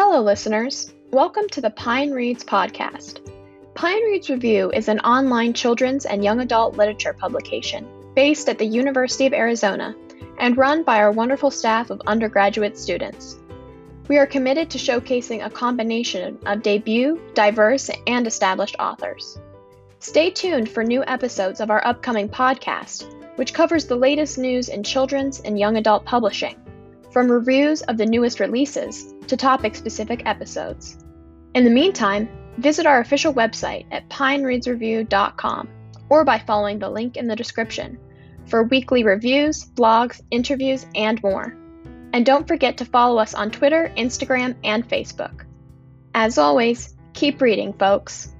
Hello, listeners. Welcome to the Pine Reads podcast. Pine Reads Review is an online children's and young adult literature publication based at the University of Arizona and run by our wonderful staff of undergraduate students. We are committed to showcasing a combination of debut, diverse, and established authors. Stay tuned for new episodes of our upcoming podcast, which covers the latest news in children's and young adult publishing, from reviews of the newest releases to topic specific episodes. In the meantime, visit our official website at pinereadsreview.com or by following the link in the description for weekly reviews, blogs, interviews, and more. And don't forget to follow us on Twitter, Instagram, and Facebook. As always, keep reading, folks.